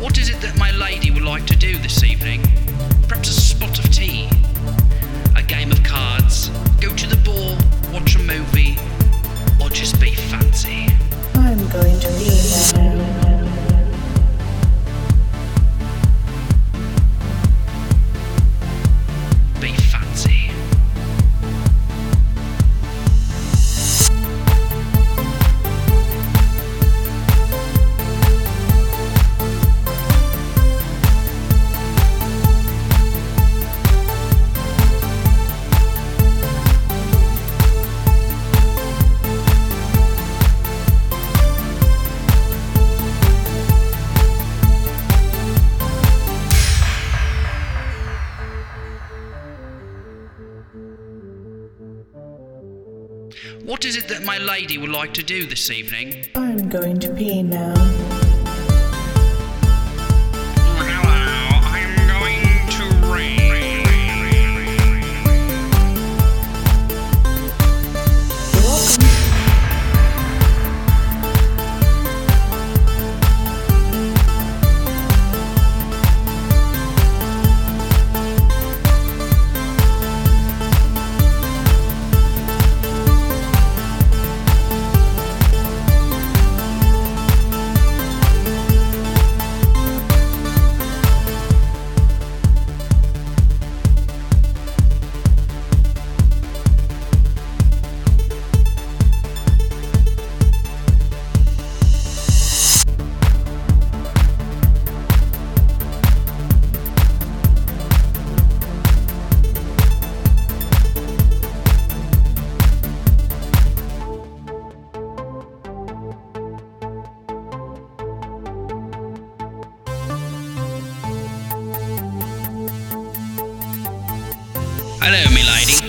What is it that my lady would like to do this evening? Perhaps a spot of What is it that my lady would like to do this evening? I'm going to pee now. Hello, milady.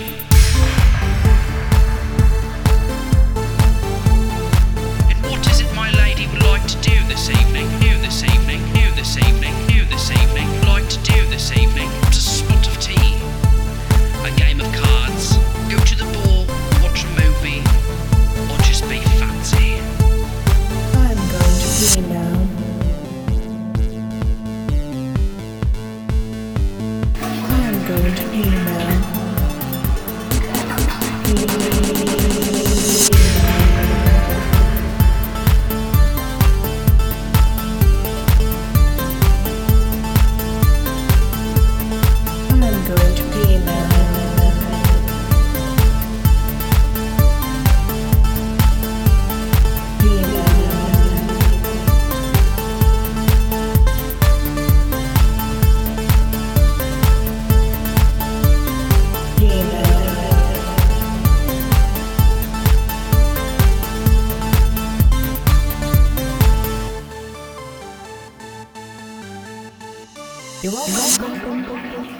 弱音